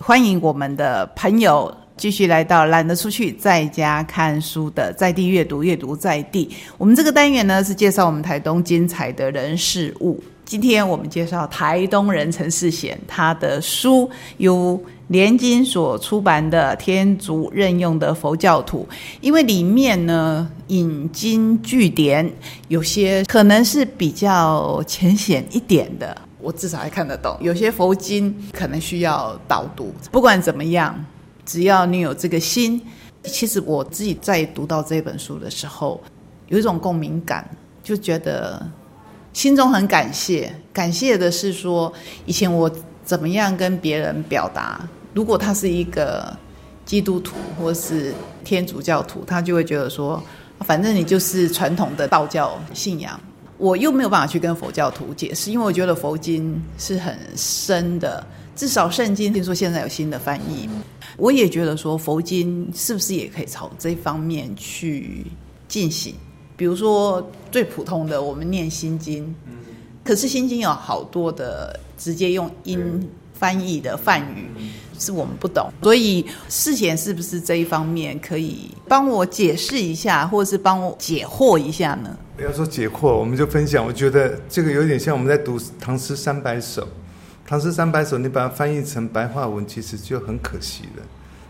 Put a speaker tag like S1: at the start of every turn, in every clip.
S1: 欢迎我们的朋友继续来到懒得出去，在家看书的在地阅读，阅读在地。我们这个单元呢是介绍我们台东精彩的人事物。今天我们介绍台东人陈世贤，他的书由联经所出版的《天竺任用的佛教徒》，因为里面呢引经据典，有些可能是比较浅显一点的。我至少还看得懂，有些佛经可能需要导读。不管怎么样，只要你有这个心，其实我自己在读到这本书的时候，有一种共鸣感，就觉得心中很感谢。感谢的是说，以前我怎么样跟别人表达，如果他是一个基督徒或是天主教徒，他就会觉得说，反正你就是传统的道教信仰。我又没有办法去跟佛教徒解释，因为我觉得佛经是很深的，至少圣经听说现在有新的翻译。我也觉得说佛经是不是也可以朝这方面去进行？比如说最普通的，我们念心经，可是心经有好多的直接用音翻译的梵语。是我们不懂，所以事前是不是这一方面可以帮我解释一下，或者是帮我解惑一下呢？
S2: 不要说解惑，我们就分享。我觉得这个有点像我们在读唐诗三百首，唐诗三百首，你把它翻译成白话文，其实就很可惜了。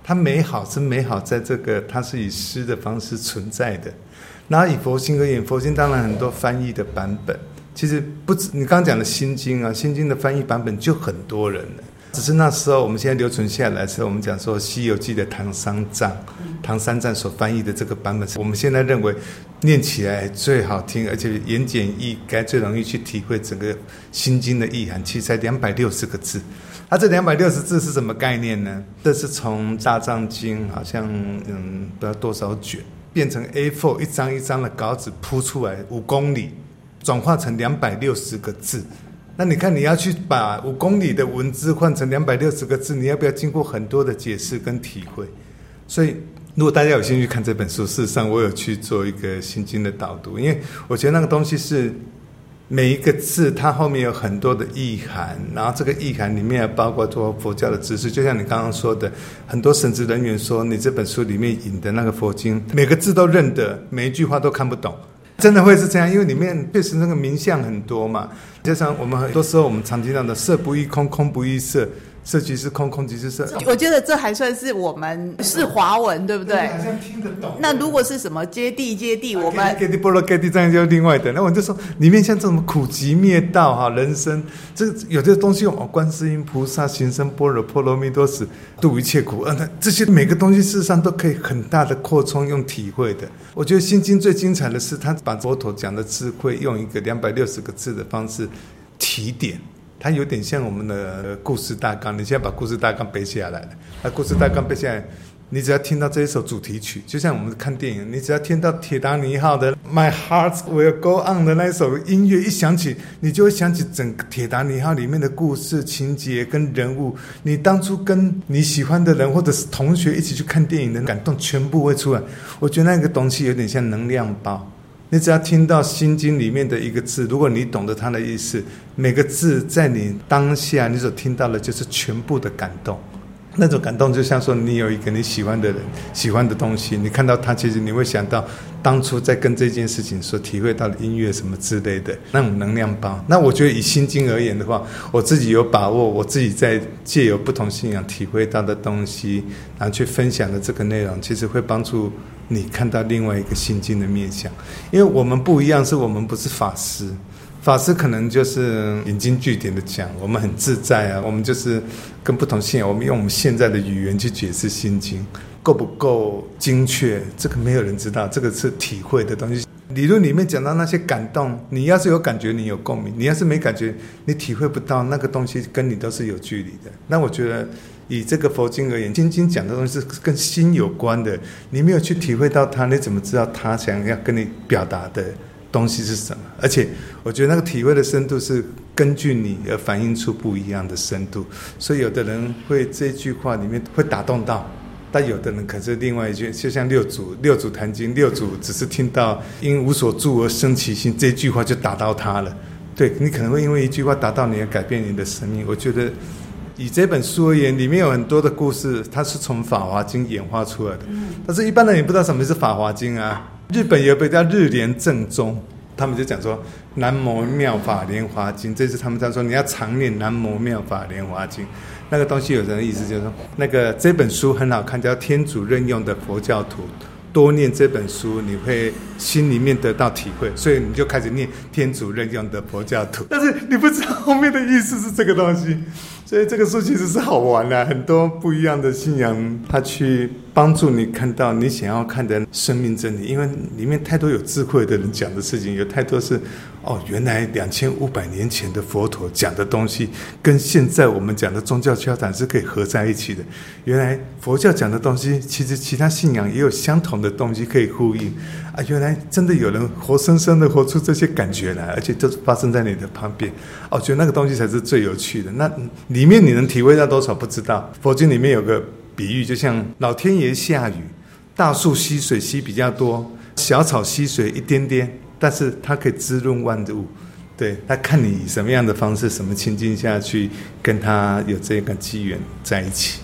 S2: 它美好是美好，在这个它是以诗的方式存在的。然后以佛经而言，佛经当然很多翻译的版本，其实不止你刚刚讲的心经啊，心经的翻译版本就很多人了。只是那时候，我们现在留存下来的时候，我们讲说《西游记》的唐三藏，唐三藏所翻译的这个版本，我们现在认为念起来最好听，而且言简意赅，最容易去体会整个心经的意涵。其实才两百六十个字，它这两百六十字是什么概念呢？这是从大藏经好像嗯不知道多少卷变成 A4 一张一张的稿纸铺出来五公里，转化成两百六十个字。那你看，你要去把五公里的文字换成两百六十个字，你要不要经过很多的解释跟体会？所以，如果大家有兴趣看这本书，事实上我有去做一个心经的导读，因为我觉得那个东西是每一个字它后面有很多的意涵，然后这个意涵里面包括做佛教的知识，就像你刚刚说的，很多神职人员说你这本书里面引的那个佛经，每个字都认得，每一句话都看不懂。真的会是这样，因为里面确实那个名相很多嘛，就像我们很多时候我们常听到的“色不异空，空不异色”。色即是空，空即是色。
S1: 我觉得这还算是我们是华文，对不对？
S2: 好像听得懂。
S1: 那如果是什么接地接地，我们
S2: 接地波罗接地这样就另外的。那我就说里面像这种苦集灭道哈，人生这有些东西，哦，观世音菩萨行深般若波罗蜜多时度一切苦。呃，那这些每个东西事实上都可以很大的扩充用体会的。我觉得心经最精彩的是，他把佛陀讲的智慧用一个两百六十个字的方式提点。它有点像我们的故事大纲，你现在把故事大纲背下来了。那故事大纲背下来，你只要听到这一首主题曲，就像我们看电影，你只要听到铁达尼号的《My Heart Will Go On》的那一首音乐一响起，你就会想起整个铁达尼号里面的故事情节跟人物。你当初跟你喜欢的人或者是同学一起去看电影的感动，全部会出来。我觉得那个东西有点像能量包。你只要听到《心经》里面的一个字，如果你懂得它的意思，每个字在你当下你所听到的，就是全部的感动。那种感动就像说，你有一个你喜欢的人、喜欢的东西，你看到他，其实你会想到当初在跟这件事情所体会到的音乐什么之类的那种能量包。那我觉得以《心经》而言的话，我自己有把握，我自己在借由不同信仰体会到的东西，然后去分享的这个内容，其实会帮助。你看到另外一个心经的面相，因为我们不一样，是我们不是法师，法师可能就是引经据典的讲，我们很自在啊，我们就是跟不同信仰，我们用我们现在的语言去解释心经，够不够精确？这个没有人知道，这个是体会的东西。理论里面讲到那些感动，你要是有感觉，你有共鸣；你要是没感觉，你体会不到那个东西，跟你都是有距离的。那我觉得。以这个佛经而言，心经讲的东西是跟心有关的。你没有去体会到它，你怎么知道他想要跟你表达的东西是什么？而且，我觉得那个体会的深度是根据你而反映出不一样的深度。所以，有的人会这句话里面会打动到，但有的人可是另外一句，就像六祖 六祖坛经，六祖只是听到因无所住而生其心这句话就打到他了。对你可能会因为一句话打到你，而改变你的生命。我觉得。以这本书而言，里面有很多的故事，它是从《法华经》演化出来的。但是，一般人也不知道什么是《法华经》啊。日本有一本叫《日莲正宗》，他们就讲说。南无妙法莲华经，这是他们在说，你要常念南无妙法莲华经。那个东西有人的意思？就是说，那个这本书很好看，叫天主任用的佛教徒，多念这本书，你会心里面得到体会，所以你就开始念天主任用的佛教徒。但是你不知道后面的意思是这个东西。所以这个书其实是好玩的，很多不一样的信仰，它去帮助你看到你想要看的生命真理。因为里面太多有智慧的人讲的事情，有太多是哦，原来两千五百年前的佛陀讲的东西，跟现在我们讲的宗教交谈是可以合在一起的。原来佛教讲的东西，其实其他信仰也有相同的东西可以呼应啊！原来真的有人活生生的活出这些感觉来，而且都发生在你的旁边。哦，觉得那个东西才是最有趣的。那。里面你能体会到多少不知道。佛经里面有个比喻，就像老天爷下雨，大树吸水吸比较多，小草吸水一点点，但是它可以滋润万物。对，他看你以什么样的方式、什么情境下去跟他有这个机缘在一起。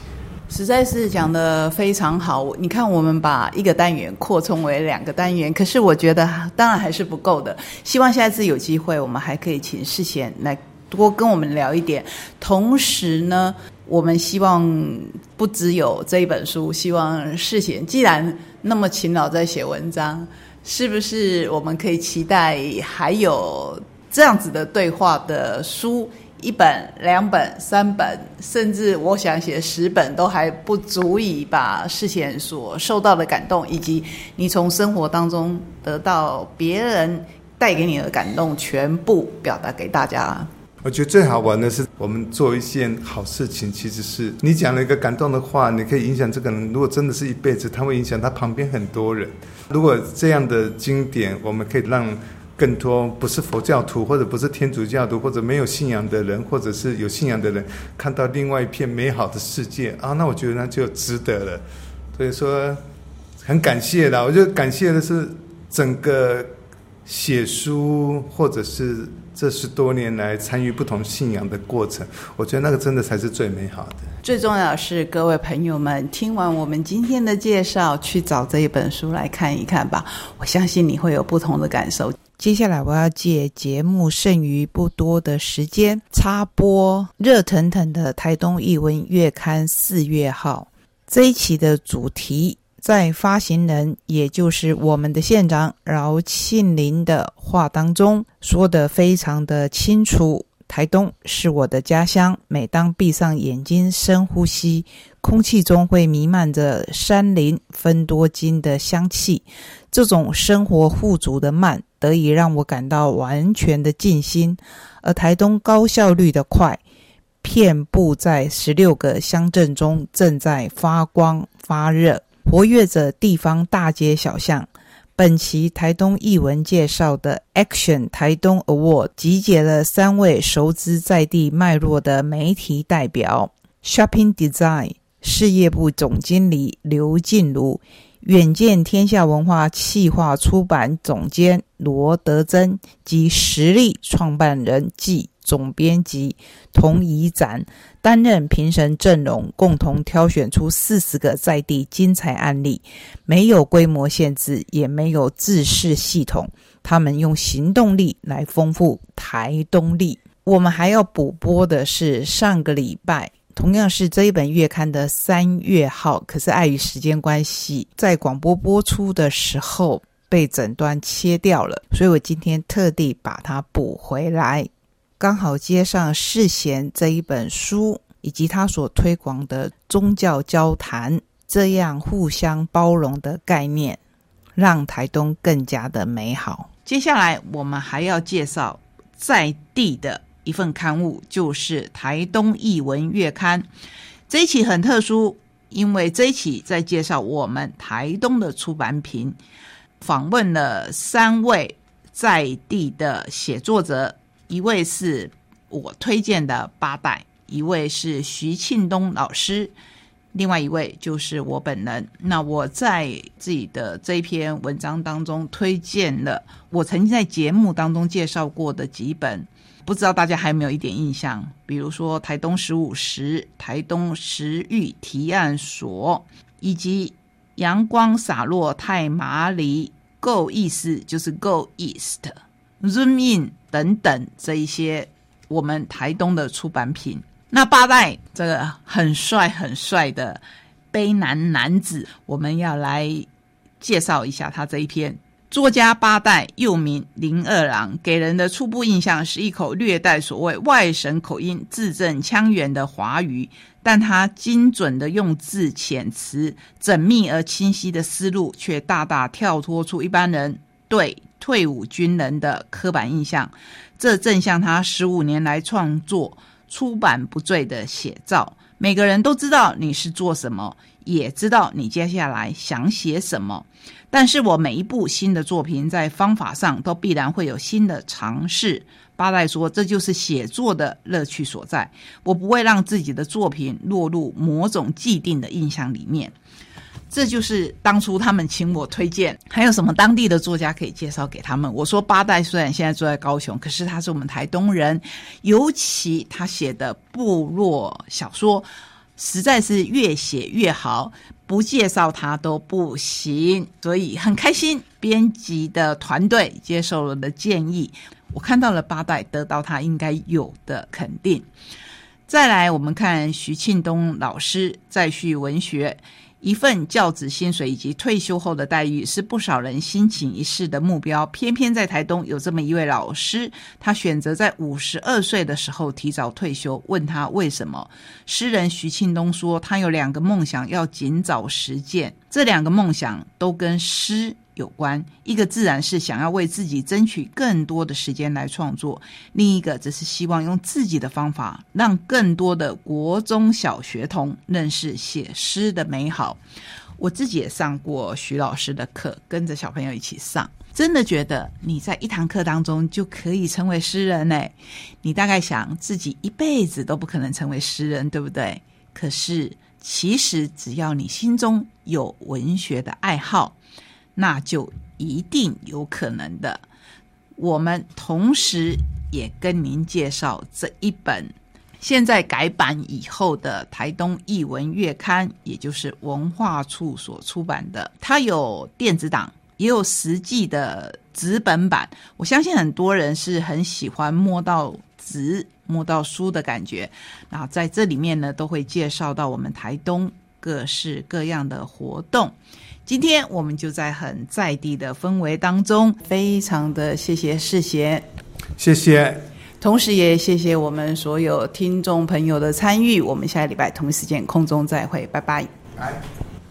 S1: 实在是讲的非常好。你看，我们把一个单元扩充为两个单元，可是我觉得当然还是不够的。希望下一次有机会，我们还可以请世贤来。多跟我们聊一点，同时呢，我们希望不只有这一本书，希望世贤既然那么勤劳在写文章，是不是我们可以期待还有这样子的对话的书，一本、两本、三本，甚至我想写十本都还不足以把世贤所受到的感动，以及你从生活当中得到别人带给你的感动，全部表达给大家。
S2: 我觉得最好玩的是，我们做一件好事情，其实是你讲了一个感动的话，你可以影响这个人。如果真的是一辈子，他会影响他旁边很多人。如果这样的经典，我们可以让更多不是佛教徒，或者不是天主教徒，或者没有信仰的人，或者是有信仰的人，看到另外一片美好的世界啊，那我觉得那就值得了。所以说，很感谢啦。我觉得感谢的是整个写书，或者是。这十多年来参与不同信仰的过程，我觉得那个真的才是最美好的。
S1: 最重要是，各位朋友们听完我们今天的介绍，去找这一本书来看一看吧。我相信你会有不同的感受。接下来我要借节目剩余不多的时间，插播热腾腾的台东译文月刊四月号这一期的主题。在发行人，也就是我们的县长饶庆林的话当中，说得非常的清楚。台东是我的家乡，每当闭上眼睛，深呼吸，空气中会弥漫着山林分多金的香气。这种生活富足的慢，得以让我感到完全的静心。而台东高效率的快，遍布在十六个乡镇中，正在发光发热。活跃着地方大街小巷。本期台东译文介绍的 Action 台东 Award 集结了三位熟知在地脉络的媒体代表：Shopping Design 事业部总经理刘静茹、远见天下文化企划出版总监罗德珍及实力创办人暨总编辑童怡展。担任评审阵容，共同挑选出四十个在地精彩案例，没有规模限制，也没有自式系统。他们用行动力来丰富台东力。我们还要补播的是上个礼拜，同样是这一本月刊的三月号，可是碍于时间关系，在广播播出的时候被诊断切掉了，所以我今天特地把它补回来。刚好接上世贤这一本书，以及他所推广的宗教交谈，这样互相包容的概念，让台东更加的美好。接下来我们还要介绍在地的一份刊物，就是台东译文月刊。这一期很特殊，因为这一期在介绍我们台东的出版品，访问了三位在地的写作者。一位是我推荐的八代，一位是徐庆东老师，另外一位就是我本人。那我在自己的这一篇文章当中推荐了我曾经在节目当中介绍过的几本不知道大家还有没有一点印象？比如说台东十五时、台东食育提案所，以及阳光洒落太麻里、Go East 就是 Go East、Zoom In 等等这一些我们台东的出版品。那八代这个很帅很帅的卑南男子，我们要来介绍一下他这一篇。作家八代又名林二郎，给人的初步印象是一口略带所谓外省口音、字正腔圆的华语，但他精准的用字遣词、缜密而清晰的思路，却大大跳脱出一般人对退伍军人的刻板印象。这正像他十五年来创作。出版不坠的写照，每个人都知道你是做什么，也知道你接下来想写什么。但是我每一部新的作品，在方法上都必然会有新的尝试。八代说，这就是写作的乐趣所在。我不会让自己的作品落入某种既定的印象里面。这就是当初他们请我推荐，还有什么当地的作家可以介绍给他们？我说八代虽然现在住在高雄，可是他是我们台东人，尤其他写的部落小说，实在是越写越好，不介绍他都不行。所以很开心，编辑的团队接受了的建议，我看到了八代得到他应该有的肯定。再来，我们看徐庆东老师再续文学。一份教子薪水以及退休后的待遇是不少人心情一世的目标。偏偏在台东有这么一位老师，他选择在五十二岁的时候提早退休。问他为什么？诗人徐庆东说，他有两个梦想要尽早实践，这两个梦想都跟诗。有关一个自然是想要为自己争取更多的时间来创作，另一个则是希望用自己的方法让更多的国中小学童认识写诗的美好。我自己也上过徐老师的课，跟着小朋友一起上，真的觉得你在一堂课当中就可以成为诗人呢。你大概想自己一辈子都不可能成为诗人，对不对？可是其实只要你心中有文学的爱好。那就一定有可能的。我们同时也跟您介绍这一本现在改版以后的台东译文月刊，也就是文化处所出版的。它有电子档，也有实际的纸本版。我相信很多人是很喜欢摸到纸、摸到书的感觉。然后在这里面呢，都会介绍到我们台东各式各样的活动。今天我们就在很在地的氛围当中，非常的谢谢世贤，
S2: 谢谢，
S1: 同时也谢谢我们所有听众朋友的参与。我们下个礼拜同一时间空中再会，拜拜。